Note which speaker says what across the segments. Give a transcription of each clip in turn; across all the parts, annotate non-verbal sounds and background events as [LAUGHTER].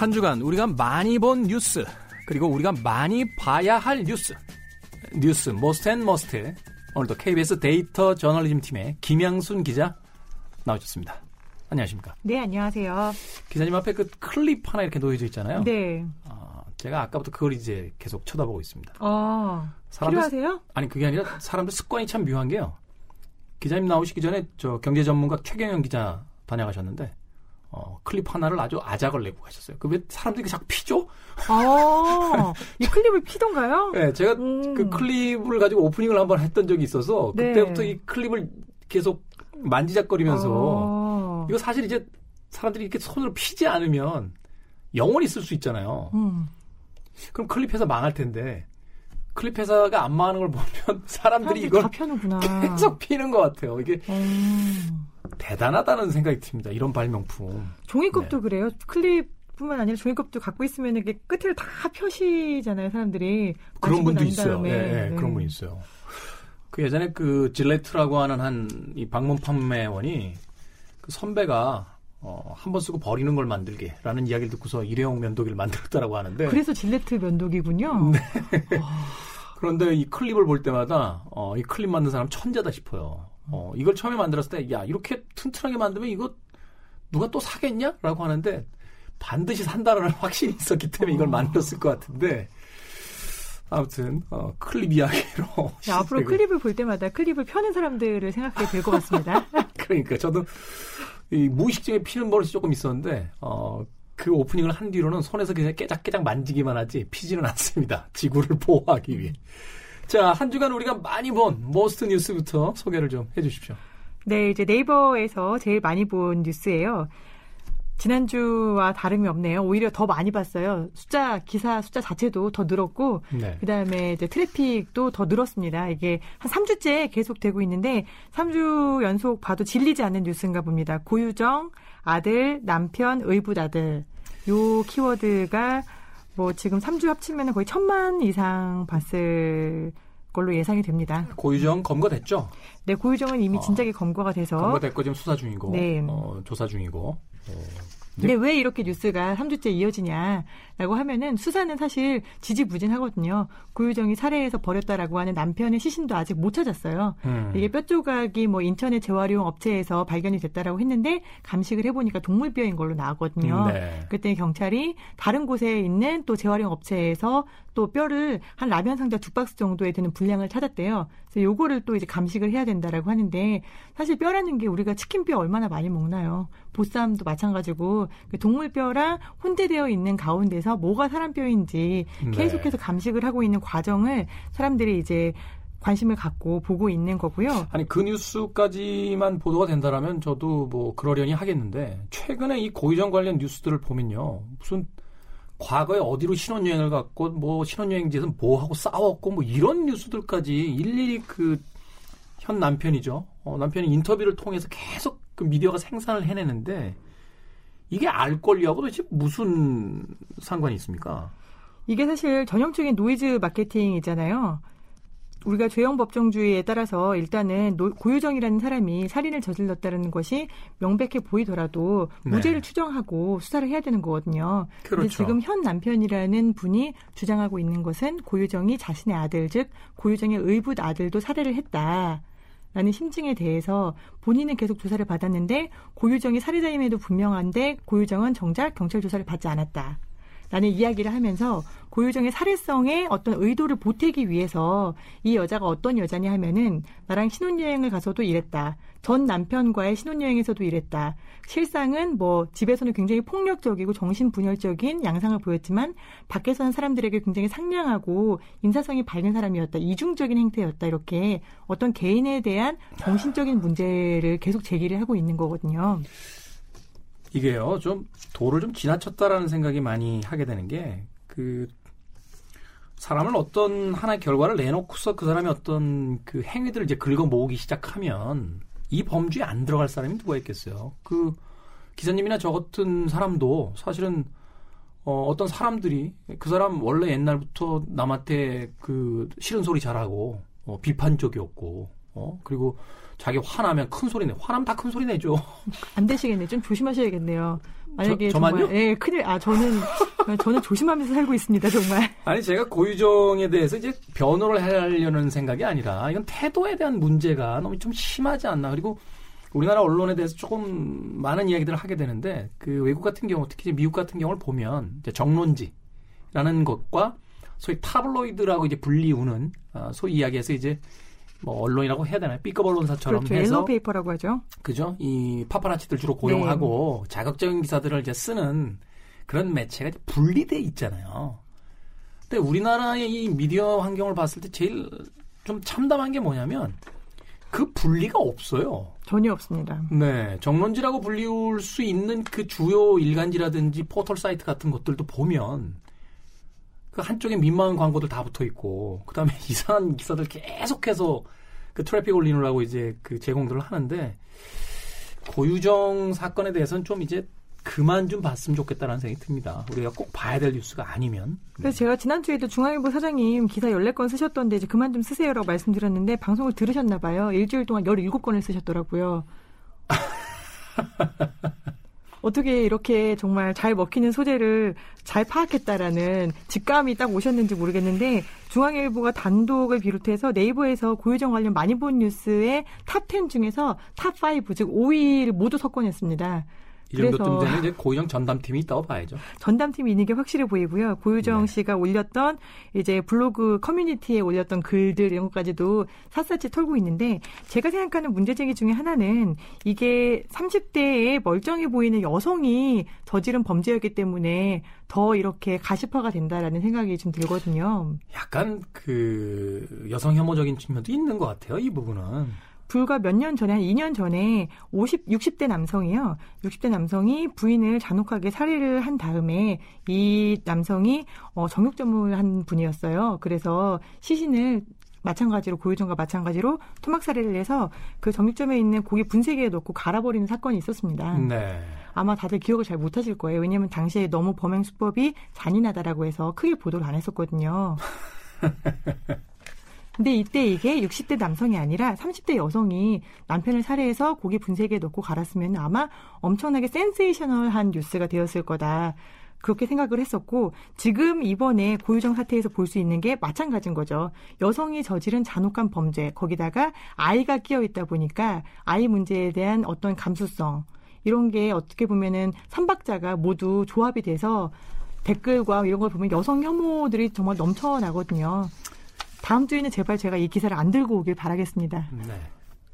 Speaker 1: 한 주간 우리가 많이 본 뉴스 그리고 우리가 많이 봐야 할 뉴스 뉴스 most and must 오늘도 KBS 데이터 저널리즘 팀의 김양순 기자 나오셨습니다. 안녕하십니까?
Speaker 2: 네, 안녕하세요.
Speaker 1: 기자님 앞에 그 클립 하나 이렇게 놓여져 있잖아요.
Speaker 2: 네.
Speaker 1: 아, 제가 아까부터 그걸 이제 계속 쳐다보고 있습니다.
Speaker 2: 아,
Speaker 1: 사람들,
Speaker 2: 필요하세요?
Speaker 1: 아니 그게 아니라 사람들 습관이 참 묘한 게요. 기자님 나오시기 전에 저 경제 전문가 최경영 기자 다녀가셨는데 어, 클립 하나를 아주 아작을 내고 가셨어요. 그 왜 사람들이 자꾸 피죠?
Speaker 2: 아, 이 클립을 피던가요?
Speaker 1: 네, 제가
Speaker 2: 음.
Speaker 1: 그 클립을 가지고 오프닝을 한번 했던 적이 있어서
Speaker 2: 네.
Speaker 1: 그때부터 이 클립을 계속 만지작거리면서
Speaker 2: 어.
Speaker 1: 이거 사실 이제 사람들이 이렇게 손으로 피지 않으면 영원히 쓸 수 있잖아요.
Speaker 2: 음.
Speaker 1: 그럼 클립 회사 망할 텐데 클립 회사가 안 망하는 걸 보면 [LAUGHS] 사람들이
Speaker 2: 사람들이
Speaker 1: 이걸. 계속 피는 것 같아요. 이게
Speaker 2: 음.
Speaker 1: 대단하다는 생각이 듭니다. 이런 발명품.
Speaker 2: 종이컵도
Speaker 1: 네.
Speaker 2: 그래요. 클립 뿐만 아니라 종이컵도 갖고 있으면 이게 끝을 다 펴시잖아요, 사람들이.
Speaker 1: 그런 분도
Speaker 2: 난
Speaker 1: 있어요. 예, 예,
Speaker 2: 네.
Speaker 1: 그런 분이 있어요. 그 예전에 그 질레트라고 하는 한 이 방문 판매원이 그 선배가 어, 한 번 쓰고 버리는 걸 만들게라는 이야기를 듣고서 일회용 면도기를 만들었다라고 하는데
Speaker 2: 그래서 질레트 면도기군요. [LAUGHS]
Speaker 1: 네. 그런데 이 클립을 볼 때마다 어, 이 클립 만든 사람 천재다 싶어요. 어, 이걸 처음에 만들었을 때 야 이렇게 튼튼하게 만들면 이거 누가 또 사겠냐?라고 하는데 반드시 산다라는 [LAUGHS] 확신이 있었기 때문에 이걸
Speaker 2: 어.
Speaker 1: 만들었을 것 같은데 아무튼 어, 클립 이야기로 [LAUGHS]
Speaker 2: 자, 앞으로 클립을 볼 때마다 클립을 펴는 사람들을 생각하게 될 것 같습니다. [LAUGHS]
Speaker 1: 그러니까 저도 이 무의식 중에 피는 버릇이 조금 있었는데 어, 그 오프닝을 한 뒤로는 손에서 그냥 깨작깨작 만지기만 하지 피지는 않습니다. 지구를 보호하기 위해. 자, 한 주간 우리가 많이 본 most 뉴스부터 소개를 좀 해주십시오.
Speaker 2: 네, 이제 네이버에서 제일 많이 본 뉴스예요. 지난주와 다름이 없네요. 오히려 더 많이 봤어요. 숫자, 기사 숫자 자체도 더 늘었고,
Speaker 1: 네.
Speaker 2: 그 다음에 이제 트래픽도 더 늘었습니다. 이게 한 3주째 계속되고 있는데, 3주 연속 봐도 질리지 않는 뉴스인가 봅니다. 고유정, 아들, 남편, 의붓 아들. 요 키워드가 뭐 지금 3주 합치면 거의 천만 이상 봤을 걸로 예상이 됩니다.
Speaker 1: 고유정 검거됐죠?
Speaker 2: 네, 고유정은 이미
Speaker 1: 어.
Speaker 2: 진작에 검거가 돼서
Speaker 1: 검거됐고 지금 수사 중이고
Speaker 2: 네.
Speaker 1: 어, 조사 중이고 어,
Speaker 2: 근데 왜 이렇게 뉴스가 3주째 이어지냐 라고 하면은 수사는 사실 지지부진하거든요. 고유정이 살해해서 버렸다라고 하는 남편의 시신도 아직 못 찾았어요.
Speaker 1: 음.
Speaker 2: 이게 뼈 조각이 뭐 인천의 재활용 업체에서 발견이 됐다라고 했는데 감식을 해보니까 동물뼈인 걸로 나왔거든요.
Speaker 1: 네.
Speaker 2: 그때 경찰이 다른 곳에 있는 또 재활용 업체에서 또 뼈를 한 라면 상자 두 박스 정도에 드는 분량을 찾았대요. 그래서 요거를 또 이제 감식을 해야 된다라고 하는데 사실 뼈라는 게 우리가 치킨 뼈 얼마나 많이 먹나요? 보쌈도 마찬가지고 그 동물 뼈랑 혼재되어 있는 가운데서 뭐가 사람 뼈인지
Speaker 1: 네.
Speaker 2: 계속해서 감식을 하고 있는 과정을 사람들이 이제 관심을 갖고 보고 있는 거고요.
Speaker 1: 아니 그 뉴스까지만 보도가 된다라면 저도 뭐 그러려니 하겠는데 최근에 이 고유정 관련 뉴스들을 보면요 무슨 과거에 어디로 신혼여행을 갔고 뭐 신혼여행지에서 뭐 하고 싸웠고 뭐 이런 뉴스들까지 일일이 그 현 남편이죠 어, 남편이 인터뷰를 통해서 계속 그 미디어가 생산을 해내는데 이게 알 권리하고 도대체 무슨 상관이 있습니까?
Speaker 2: 이게 사실 전형적인 노이즈 마케팅이잖아요. 우리가 죄형 법정주의에 따라서 일단은 노- 고유정이라는 사람이 살인을 저질렀다는 것이 명백해 보이더라도
Speaker 1: 네.
Speaker 2: 무죄를 추정하고 수사를 해야 되는 거거든요. 근데
Speaker 1: 그렇죠.
Speaker 2: 지금 현 남편이라는 분이 주장하고 있는 것은 고유정이 자신의 아들 즉 고유정의 의붓 아들도 살해를 했다. 라는 심증에 대해서 본인은 계속 조사를 받았는데 고유정이 살해자임에도 분명한데 고유정은 정작 경찰 조사를 받지 않았다. 라는 이야기를 하면서 고유정의 살해성에 어떤 의도를 보태기 위해서 이 여자가 어떤 여자냐 하면은 나랑 신혼여행을 가서도 이랬다. 전 남편과의 신혼여행에서도 이랬다. 실상은 뭐 집에서는 굉장히 폭력적이고 정신분열적인 양상을 보였지만 밖에서는 사람들에게 굉장히 상냥하고 인사성이 밝은 사람이었다. 이중적인 행태였다. 이렇게 어떤 개인에 대한 정신적인 문제를 계속 제기를 하고 있는 거거든요.
Speaker 1: 이게요, 좀 도를 좀 지나쳤다라는 생각이 많이 하게 되는 게 그 사람을 어떤 하나의 결과를 내놓고서 그 사람이 어떤 그 행위들을 이제 긁어 모으기 시작하면 이 범주에 안 들어갈 사람이 누가 있겠어요. 그 기사님이나 저 같은 사람도 사실은 어, 어떤 사람들이 그 사람 원래 옛날부터 남한테 그 싫은 소리 잘하고 어, 비판적이었고 어, 그리고 자기 화나면 큰 소리 내. 화나면 다 큰 소리 내죠. [LAUGHS]
Speaker 2: 안 되시겠네. 좀 조심하셔야겠네요. 만약에
Speaker 1: 저, 저만요?
Speaker 2: 정말 예, 큰일 아 저는 [LAUGHS] 저는 조심하면서 살고 있습니다, 정말. [LAUGHS]
Speaker 1: 아니 제가 고유정에 대해서 이제 변호를 하려는 생각이 아니라 이건 태도에 대한 문제가 너무 좀 심하지 않나. 그리고 우리나라 언론에 대해서 조금 많은 이야기들을 하게 되는데 그 외국 같은 경우 특히 미국 같은 경우를 보면 이제 정론지라는 것과 소위 타블로이드라고 이제 불리우는 어, 소위 이야기해서 이제 뭐 언론이라고 해야 되나요? B급 언론사처럼
Speaker 2: 그렇죠.
Speaker 1: 해서
Speaker 2: 옐로우 페이퍼라고 하죠.
Speaker 1: 그죠? 이 파파라치들 주로 고용하고 자극적인 기사들을 이제 쓰는 그런 매체가 분리돼 있잖아요. 근데 우리나라의 이 미디어 환경을 봤을 때 제일 좀 참담한 게 뭐냐면 그 분리가 없어요.
Speaker 2: 전혀 없습니다.
Speaker 1: 네, 정론지라고 불리울 수 있는 그 주요 일간지라든지 포털 사이트 같은 것들도 보면 그 한쪽에 민망한 광고들 다 붙어 있고 그다음에 [LAUGHS] 이상한 기사들 계속해서 그 트래픽 올리느라고 이제 그 제공들을 하는데 고유정 사건에 대해서는 좀 이제 그만 좀 봤으면 좋겠다라는 생각이 듭니다. 우리가 꼭 봐야 될 뉴스가 아니면.
Speaker 2: 그래서 제가 지난주에도 중앙일보 사장님 기사 14건 쓰셨던데 이제 그만 좀 쓰세요라고 말씀드렸는데 방송을 들으셨나 봐요. 일주일 동안 17건을 쓰셨더라고요. [LAUGHS] 어떻게 이렇게 정말 잘 먹히는 소재를 잘 파악했다라는 직감이 딱 오셨는지 모르겠는데 중앙일보가 단독을 비롯해서 네이버에서 고유정 관련 많이 본 뉴스의 탑10 중에서 탑 5, 즉 5위를 모두 석권했습니다.
Speaker 1: 이 정도쯤 되면 이제 고유정 전담팀이 있다고 봐야죠.
Speaker 2: 전담팀이 있는 게 확실해 보이고요. 고유정 네. 씨가 올렸던 이제 블로그 커뮤니티에 올렸던 글들 이런 것까지도 샅샅이 털고 있는데 제가 생각하는 문제제기 중에 하나는 이게 30대에 멀쩡해 보이는 여성이 저지른 범죄였기 때문에 더 이렇게 가시화가 된다라는 생각이 좀 들거든요.
Speaker 1: 약간 그 여성 혐오적인 측면도 있는 것 같아요. 이 부분은.
Speaker 2: 불과 몇 년 전에 한 2년 전에 50 60대 남성이요. 60대 남성이 부인을 잔혹하게 살해를 한 다음에 이 남성이 어 정육점을 한 분이었어요. 그래서 시신을 마찬가지로 고유정과 마찬가지로 토막 살해를 해서 그 정육점에 있는 고기 분쇄기에 넣고 갈아버리는 사건이 있었습니다.
Speaker 1: 네.
Speaker 2: 아마 다들 기억을 잘 못하실 거예요. 왜냐하면 당시에 너무 범행 수법이 잔인하다라고 해서 크게 보도를 안 했었거든요. [LAUGHS] 근데 이때 이게 60대 남성이 아니라 30대 여성이 남편을 살해해서 고기 분쇄기에 넣고 갈았으면 아마 엄청나게 센세이셔널한 뉴스가 되었을 거다. 그렇게 생각을 했었고 지금 이번에 고유정 사태에서 볼 수 있는 게 마찬가지인 거죠. 여성이 저지른 잔혹한 범죄 거기다가 아이가 끼어 있다 보니까 아이 문제에 대한 어떤 감수성 이런 게 어떻게 보면은 삼박자가 모두 조합이 돼서 댓글과 이런 걸 보면 여성 혐오들이 정말 넘쳐나거든요. 다음 주에는 제발 제가 이 기사를 안 들고 오길 바라겠습니다.
Speaker 1: 네.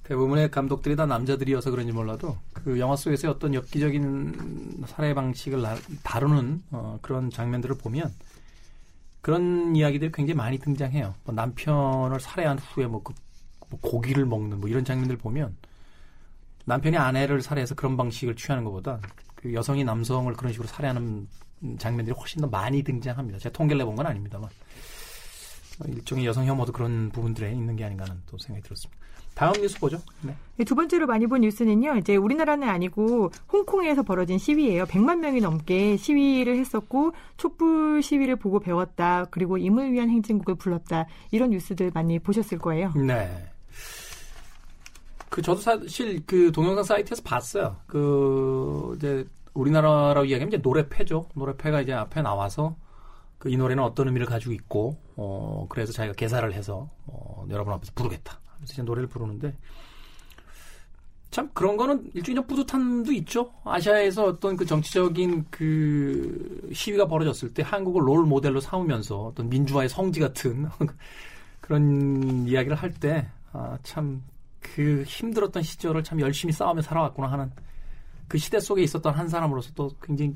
Speaker 1: 대부분의 감독들이 다 남자들이어서 그런지 몰라도 그 영화 속에서 어떤 엽기적인 살해 방식을 다루는 어, 그런 장면들을 보면 그런 이야기들이 굉장히 많이 등장해요. 뭐 남편을 살해한 후에 뭐, 그, 뭐 고기를 먹는 뭐 이런 장면들 보면 남편이 아내를 살해해서 그런 방식을 취하는 것보다 그 여성이 남성을 그런 식으로 살해하는 장면들이 훨씬 더 많이 등장합니다. 제가 통계를 내본 건 아닙니다만. 일종의 여성 혐오도 그런 부분들에 있는 게 아닌가 하는 또 생각이 들었습니다. 다음 뉴스 보죠. 네.
Speaker 2: 네. 두 번째로 많이 본 뉴스는요. 이제 우리나라는 아니고 홍콩에서 벌어진 시위예요. 100만 명이 넘게 시위를 했었고 촛불 시위를 보고 배웠다. 그리고 임을 위한 행진곡을 불렀다. 이런 뉴스들 많이 보셨을 거예요.
Speaker 1: 네. 그 저도 사실 그 동영상 사이트에서 봤어요. 그 이제 우리나라라고 이야기하면 이제 노래패죠. 노래패가 이제 앞에 나와서 그 이 노래는 어떤 의미를 가지고 있고 어 그래서 자기가 개사를 해서 어 여러분 앞에서 부르겠다 하면서 이제 노래를 부르는데 참 그런 거는 일종의 뿌듯함도 있죠. 아시아에서 어떤 그 정치적인 그 시위가 벌어졌을 때 한국을 롤 모델로 삼으면서 어떤 민주화의 성지 같은 [LAUGHS] 그런 이야기를 할 때 아, 참 그 힘들었던 시절을 참 열심히 싸우며 살아왔구나 하는 그 시대 속에 있었던 한 사람으로서 또 굉장히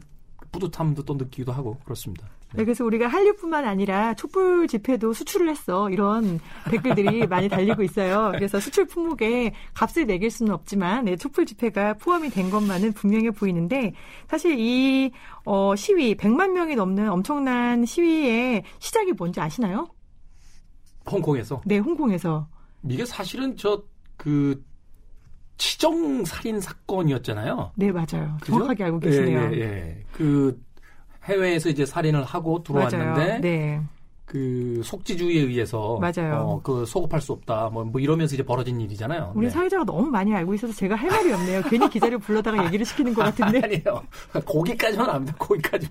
Speaker 1: 뿌듯함도 또 느끼기도 하고 그렇습니다.
Speaker 2: 네, 그래서 우리가 한류뿐만 아니라 촛불 집회도 수출을 했어. 이런 댓글들이 [LAUGHS] 많이 달리고 있어요. 그래서 수출 품목에 값을 매길 수는 없지만 네, 촛불 집회가 포함이 된 것만은 분명해 보이는데 사실 이 어, 시위 100만 명이 넘는 엄청난 시위의 시작이 뭔지 아시나요?
Speaker 1: 홍콩에서?
Speaker 2: 네, 홍콩에서.
Speaker 1: 이게 사실은 저그 치정 살인 사건이었잖아요.
Speaker 2: 네, 맞아요. 그죠? 정확하게 알고 계시네요.
Speaker 1: 예, 예, 예. 그 해외에서 이제 살인을 하고 들어왔는데
Speaker 2: 네.
Speaker 1: 그 속지주의에 의해서
Speaker 2: 맞아요.
Speaker 1: 어, 그 소급할 수 없다. 뭐, 뭐 이러면서 이제 벌어진 일이잖아요.
Speaker 2: 우리
Speaker 1: 네.
Speaker 2: 사회자가 너무 많이 알고 있어서 제가 할 말이 없네요. 괜히 기자를 불러다가 [LAUGHS] 얘기를 시키는 것 같은데.
Speaker 1: 아니에요. 거기까지만 압니다. 거기까지.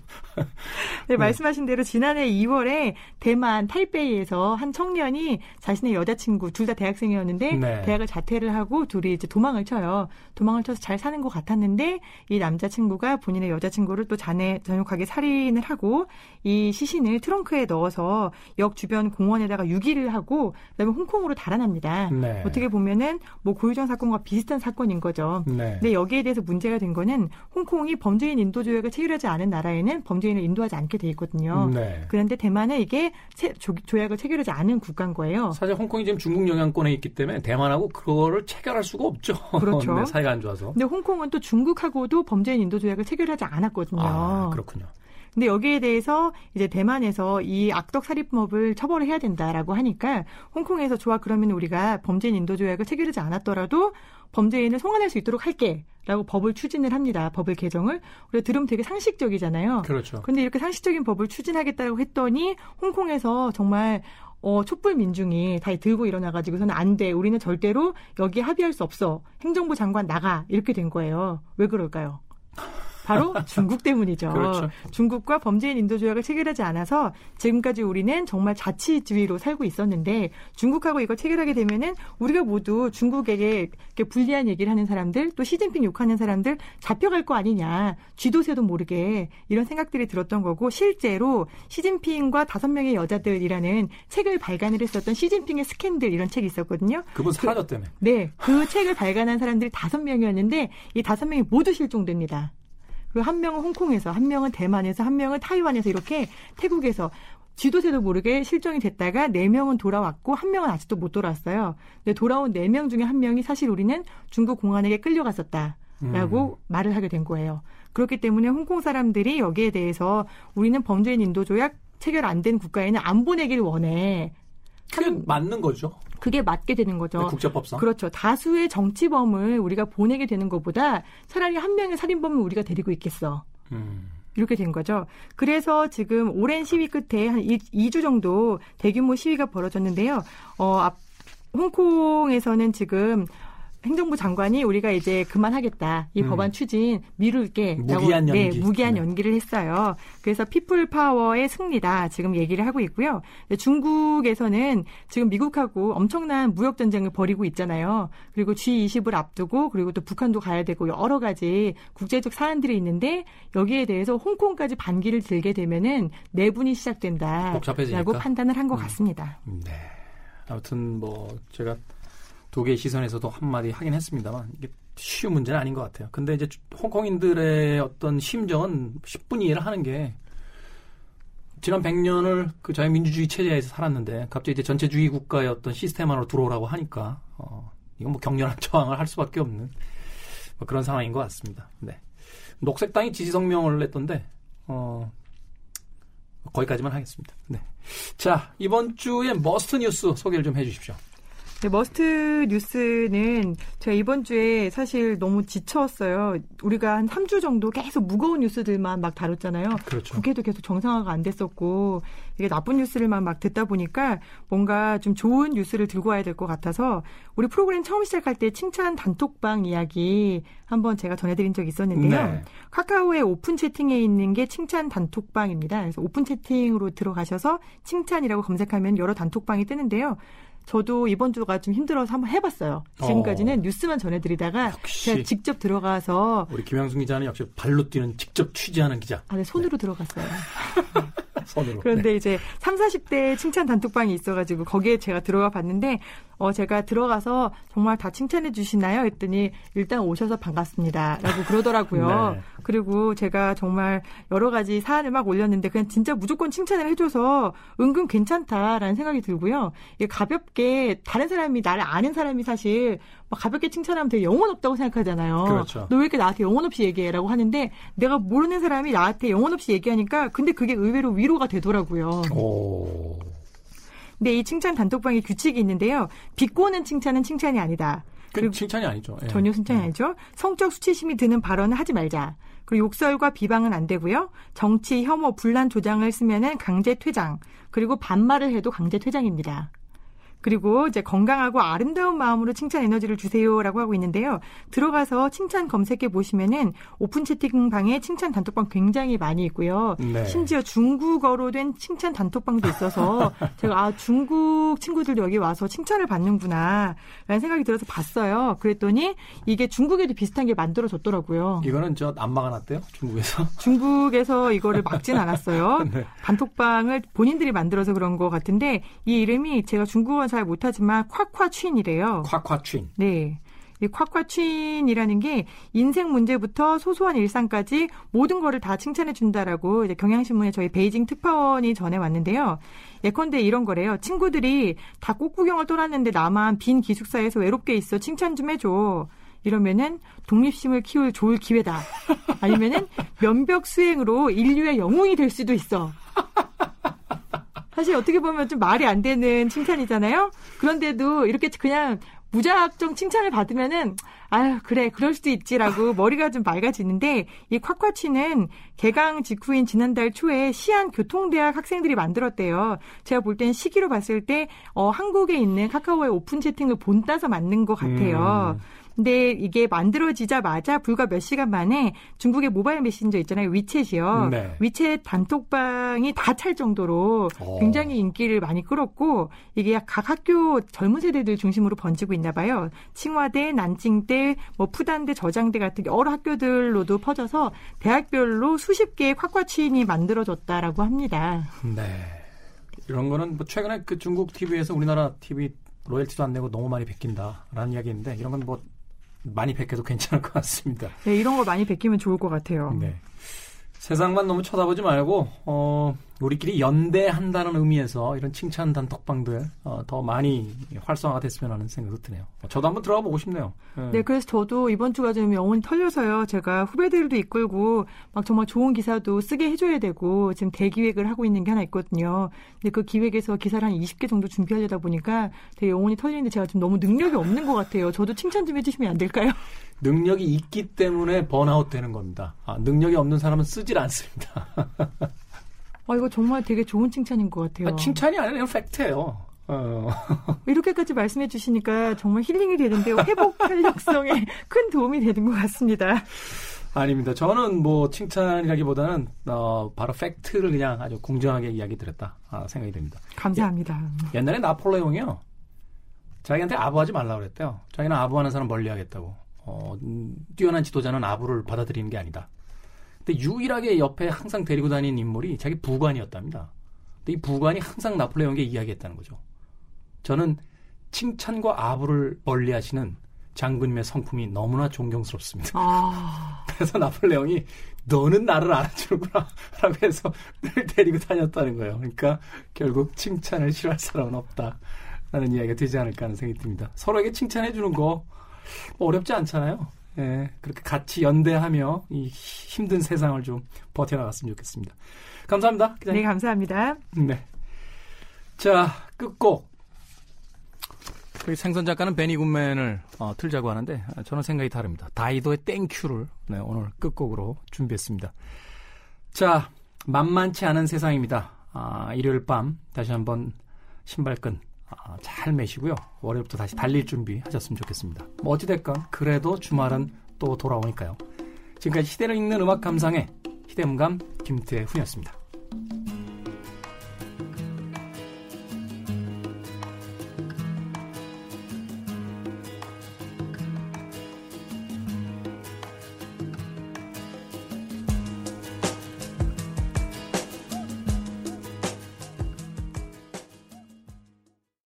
Speaker 2: 네, 말씀하신 대로 지난해 2월에 대만 타이베이에서 한 청년이 자신의 여자친구 둘 다 대학생이었는데
Speaker 1: 네.
Speaker 2: 대학을 자퇴를 하고 둘이 이제 도망을 쳐요. 도망을 쳐서 잘 사는 것 같았는데 이 남자친구가 본인의 여자친구를 또 잔해 전욕하게 살인을 하고 이 시신을 트렁크에 넣어서 역 주변 공원에다가 유기를 하고 그다음에 홍콩으로 달아납니다.
Speaker 1: 네.
Speaker 2: 어떻게 보면은 뭐 고유정 사건과 비슷한 사건인 거죠.
Speaker 1: 네.
Speaker 2: 근데 여기에 대해서 문제가 된 거는 홍콩이 범죄인 인도 조약을 체결하지 않은 나라에는 범죄인을 인도하지 않게 돼 있거든요.
Speaker 1: 네.
Speaker 2: 그런데 대만은 이게 체- 조, 조약을 체결하지 않은 국가인 거예요.
Speaker 1: 사실 홍콩이 지금 중국 영향권에 있기 때문에 대만하고 그거를 체결할 수가 없죠.
Speaker 2: 그렇죠. [LAUGHS]
Speaker 1: 네, 사이가 안 좋아서.
Speaker 2: 근데 홍콩은 또 중국하고도 범죄인 인도 조약을 체결하지 않았거든요.
Speaker 1: 아, 그렇군요.
Speaker 2: 근데 여기에 대해서 이제 대만에서 이 악덕 살인법을 처벌을 해야 된다라고 하니까 홍콩에서 좋아 그러면 우리가 범죄인 인도 조약을 체결하지 않았더라도 범죄인을 송환할 수 있도록 할게 라고 법을 추진을 합니다. 법을 개정을. 우리가 들으면 되게 상식적이잖아요.
Speaker 1: 그렇죠.
Speaker 2: 근데 이렇게 상식적인 법을 추진하겠다고 했더니 홍콩에서 정말 어, 촛불 민중이 다 들고 일어나가지고서는 안 돼. 우리는 절대로 여기에 합의할 수 없어. 행정부 장관 나가. 이렇게 된 거예요. 왜 그럴까요? 바로 중국 때문이죠.
Speaker 1: 그렇죠.
Speaker 2: 중국과 범죄인 인도 조약을 체결하지 않아서 지금까지 우리는 정말 자치주의로 살고 있었는데 중국하고 이걸 체결하게 되면은 우리가 모두 중국에게 이렇게 불리한 얘기를 하는 사람들 또 시진핑 욕하는 사람들 잡혀갈 거 아니냐 쥐도 새도 모르게 이런 생각들이 들었던 거고 실제로 시진핑과 다섯 명의 여자들이라는 책을 발간을 했었던 시진핑의 스캔들 이런 책이 있었거든요.
Speaker 1: 그분 사라졌다며.
Speaker 2: 네, 그 책을 발간한 사람들이 다섯 명이었는데 이 다섯 명이 모두 실종됩니다. 그리고 한 명은 홍콩에서, 한 명은 대만에서, 한 명은 타이완에서 이렇게 태국에서 쥐도새도 모르게 실종이 됐다가 네 명은 돌아왔고 한 명은 아직도 못 돌아왔어요. 근데 돌아온 네 명 중에 한 명이 사실 우리는 중국 공안에게 끌려갔었다 라고 말을 하게 된 거예요. 그렇기 때문에 홍콩 사람들이 여기에 대해서 우리는 범죄인 인도 조약 체결 안 된 국가에는 안 보내길 원해.
Speaker 1: 그게
Speaker 2: 한-
Speaker 1: 맞는 거죠.
Speaker 2: 그게 맞게 되는 거죠.
Speaker 1: 국제법상.
Speaker 2: 그렇죠. 다수의 정치범을 우리가 보내게 되는 것보다 차라리 한 명의 살인범을 우리가 데리고 있겠어.
Speaker 1: 음.
Speaker 2: 이렇게 된 거죠. 그래서 지금 오랜 시위 끝에 한 2, 주 정도 대규모 시위가 벌어졌는데요. 어, 앞, 홍콩에서는 지금 행정부 장관이 우리가 이제 그만하겠다. 이
Speaker 1: 음.
Speaker 2: 법안 추진 미룰게.
Speaker 1: 무기한
Speaker 2: 라고,
Speaker 1: 연기.
Speaker 2: 네, 무기한
Speaker 1: 네.
Speaker 2: 연기를 했어요. 그래서 피플 파워의 승리다. 지금 얘기를 하고 있고요. 중국에서는 지금 미국하고 엄청난 무역 전쟁을 벌이고 있잖아요. 그리고 G20을 앞두고 그리고 또 북한도 가야 되고 여러 가지 국제적 사안들이 있는데 여기에 대해서 홍콩까지 반기를 들게 되면은 내분이 시작된다라고. 판단을 한것
Speaker 1: 음.
Speaker 2: 같습니다.
Speaker 1: 네. 아무튼 뭐 제가 두 개의 시선에서도 한마디 하긴 했습니다만 이게 쉬운 문제는 아닌 것 같아요. 근데 이제 홍콩인들의 어떤 심정은 10분 이해를 하는 게 지난 100년을 그 자유민주주의 체제에서 살았는데 갑자기 이제 전체주의 국가의 어떤 시스템 안으로 들어오라고 하니까 어, 이건 뭐 격렬한 [LAUGHS] 저항을 할 수밖에 없는 뭐 그런 상황인 것 같습니다. 네. 녹색당이 지지 성명을 냈던데 어, 거기까지만 하겠습니다. 네. 자, 이번 주에 must 뉴스 소개를 좀 해주십시오.
Speaker 2: 네, must 뉴스는 제가 이번 주에 사실 너무 지쳤어요. 우리가 한 3주 정도 계속 무거운 뉴스들만 막 다뤘잖아요.
Speaker 1: 그렇죠.
Speaker 2: 국회도 계속 정상화가 안 됐었고 이게 나쁜 뉴스를만 막 듣다 보니까 뭔가 좀 좋은 뉴스를 들고 와야 될 것 같아서 우리 프로그램 처음 시작할 때 칭찬 단톡방 이야기 한번 제가 전해드린 적이 있었는데요.
Speaker 1: 네.
Speaker 2: 카카오의 오픈 채팅에 있는 게 칭찬 단톡방입니다. 그래서 오픈 채팅으로 들어가셔서 칭찬이라고 검색하면 여러 단톡방이 뜨는데요. 저도 이번 주가 좀 힘들어서 한번 해봤어요. 지금까지는
Speaker 1: 어.
Speaker 2: 뉴스만 전해드리다가. 제가 직접 들어가서
Speaker 1: 우리 김양순 기자는 역시 발로 뛰는 직접 취재하는 기자.
Speaker 2: 아, 네, 손으로 들어갔어요. [LAUGHS]
Speaker 1: 손으로. [LAUGHS]
Speaker 2: 그런데 이제 3, 40대 칭찬 단톡방이 있어가지고 거기에 제가 들어가 봤는데 어 제가 들어가서 정말 다 칭찬해 주시나요? 했더니 일단 오셔서 반갑습니다라고 그러더라고요. [LAUGHS]
Speaker 1: 네.
Speaker 2: 그리고 제가 정말 여러 가지 사안을 막 올렸는데 그냥 진짜 무조건 칭찬을 해줘서 은근 괜찮다라는 생각이 들고요. 이게 가볍게 다른 사람이 나를 아는 사람이 사실 막 가볍게 칭찬하면 되게 영혼 없다고 생각하잖아요.
Speaker 1: 그렇죠.
Speaker 2: 너 왜 이렇게 나한테 영혼 없이 얘기해라고 하는데 내가 모르는 사람이 나한테 영혼 없이 얘기하니까 근데 그게 의외로 위로가 되더라고요.
Speaker 1: 오.
Speaker 2: 근데 이 칭찬 단톡방에 규칙이 있는데요. 비꼬는 칭찬은 칭찬이 아니다.
Speaker 1: 그 칭찬이 아니죠.
Speaker 2: 예. 전혀 칭찬이 예. 아니죠. 성적 수치심이 드는 발언을 하지 말자. 그리고 욕설과 비방은 안 되고요. 정치, 혐오, 분란 조장을 쓰면은 강제 퇴장. 그리고 반말을 해도 강제 퇴장입니다. 그리고 이제 건강하고 아름다운 마음으로 칭찬 에너지를 주세요라고 하고 있는데요. 들어가서 칭찬 검색해 보시면은 오픈 채팅방에 칭찬 단톡방 굉장히 많이 있고요. 네. 심지어 중국어로 된 칭찬 단톡방도 있어서 [LAUGHS] 제가 아 중국 친구들 여기 와서 칭찬을 받는구나라는 생각이 들어서 봤어요. 그랬더니 이게 중국에도 비슷한 게 만들어졌더라고요.
Speaker 1: 이거는 저 안 막아놨대요 중국에서? [LAUGHS]
Speaker 2: 중국에서 이거를 막진 않았어요. [LAUGHS] 네. 단톡방을 본인들이 만들어서 그런 것 같은데 이 이름이 제가 중국어 잘 못하지만 콱콱취인이래요.
Speaker 1: 콱콱취인.
Speaker 2: 네. 이 콱콱취인이라는 게 인생 문제부터 소소한 일상까지 모든 거를 다 칭찬해 준다라고 이제 경향신문에 저희 베이징 특파원이 전해 왔는데요. 예컨대 이런 거래요. 친구들이 다 꽃구경을 떠났는데 나만 빈 기숙사에서 외롭게 있어 칭찬 좀 해줘. 이러면은 독립심을 키울 좋을 기회다. 아니면은 면벽 수행으로 인류의 영웅이 될 수도 있어. 사실 어떻게 보면 좀 말이 안 되는 칭찬이잖아요. 그런데도 이렇게 그냥 무작정 칭찬을 받으면은 아유 그래 그럴 수도 있지라고 [LAUGHS] 머리가 좀 맑아지는데 이 콰콰췬은 개강 직후인 지난달 초에 시안 교통대학 학생들이 만들었대요. 제가 볼 땐 시기로 봤을 때 어, 한국에 있는 카카오의 오픈 채팅을 본따서 만든 것 같아요. 음. 근데 이게 만들어지자마자 불과 몇 시간 만에 중국의 모바일 메신저 있잖아요. 위챗이요. 네. 위챗 단톡방이 다 찰 정도로 오. 굉장히 인기를 많이 끌었고 이게 각 학교 젊은 세대들 중심으로 번지고 있나 봐요. 칭화대, 난징대, 뭐 푸단대, 저장대 같은 여러 학교들로도 퍼져서 대학별로 수십 개의 콱콱치인이 만들어졌다라고 합니다.
Speaker 1: 네. 이런 거는 뭐 최근에 그 중국 TV에서 우리나라 TV 로열티도 안 내고 너무 많이 베낀다라는 이야기인데 이런 건 뭐 많이 베껴도 괜찮을 것 같습니다.
Speaker 2: 네, 이런 거 많이 베끼면 좋을 것 같아요. 네.
Speaker 1: 세상만 너무 쳐다보지 말고 어, 우리끼리 연대한다는 의미에서 이런 칭찬 단톡방들 어, 더 많이 활성화가 됐으면 하는 생각도 드네요. 저도 한번 들어가 보고 싶네요.
Speaker 2: 네. 네. 그래서 저도 이번 주가 좀 영혼이 털려서요. 제가 후배들도 이끌고 막 정말 좋은 기사도 쓰게 해줘야 되고 지금 대기획을 하고 있는 게 하나 있거든요. 근데 그 기획에서 기사를 한 20개 정도 준비하려다 보니까 되게 영혼이 털리는데 제가 좀 너무 능력이 없는 것 같아요. 저도 칭찬 좀 해주시면 안 될까요? [LAUGHS]
Speaker 1: 능력이 있기 때문에 번아웃 되는 겁니다. 아, 능력이 없는 사람은 쓰질 않습니다. [LAUGHS]
Speaker 2: 아, 이거 정말 되게 좋은 칭찬인 것 같아요.
Speaker 1: 아, 칭찬이 아니라 팩트예요. 어. [LAUGHS]
Speaker 2: 이렇게까지 말씀해 주시니까 정말 힐링이 되는데요. 회복 활력성에 [LAUGHS] 큰 도움이 되는 것 같습니다.
Speaker 1: 아닙니다. 저는 뭐 칭찬이라기보다는 어, 바로 팩트를 그냥 아주 공정하게 이야기 드렸다 아, 생각이 됩니다.
Speaker 2: 감사합니다.
Speaker 1: 예, 옛날에 나폴레옹이요. 자기한테 아부하지 말라고 그랬대요. 자기는 아부하는 사람 멀리하겠다고. 어, 음, 뛰어난 지도자는 아부를 받아들이는 게 아니다. 근데 유일하게 옆에 항상 데리고 다닌 인물이 자기 부관이었답니다. 근데 이 부관이 항상 나폴레옹에게 이야기했다는 거죠. 저는 칭찬과 아부를 멀리하시는 장군님의 성품이 너무나 존경스럽습니다. 아... [LAUGHS] 그래서 나폴레옹이 너는 나를 알아주는구나 [LAUGHS] 라고 해서 늘 데리고 다녔다는 거예요. 그러니까 결국 칭찬을 싫어할 사람은 없다. 라는 이야기가 되지 않을까 하는 생각이 듭니다. 서로에게 칭찬해 주는 거 어렵지 않잖아요. 예, 그렇게 같이 연대하며 이 힘든 세상을 좀 버텨나갔으면 좋겠습니다. 감사합니다.
Speaker 2: 기자님. 네, 감사합니다.
Speaker 1: 네. 자, 끝곡. 생선 작가는 베니 굿맨을 어, 틀자고 하는데 아, 저는 생각이 다릅니다. 다이도의 땡큐를 네, 오늘 끝곡으로 준비했습니다. 자, 만만치 않은 세상입니다. 아, 일요일 밤 다시 한번 신발끈 아, 잘 매시고요. 월요일부터 다시 달릴 준비 하셨으면 좋겠습니다. 뭐 어찌됐건 그래도 주말은 또 돌아오니까요. 지금까지 시대를 읽는 음악 감상의 희대음감 김태훈이었습니다.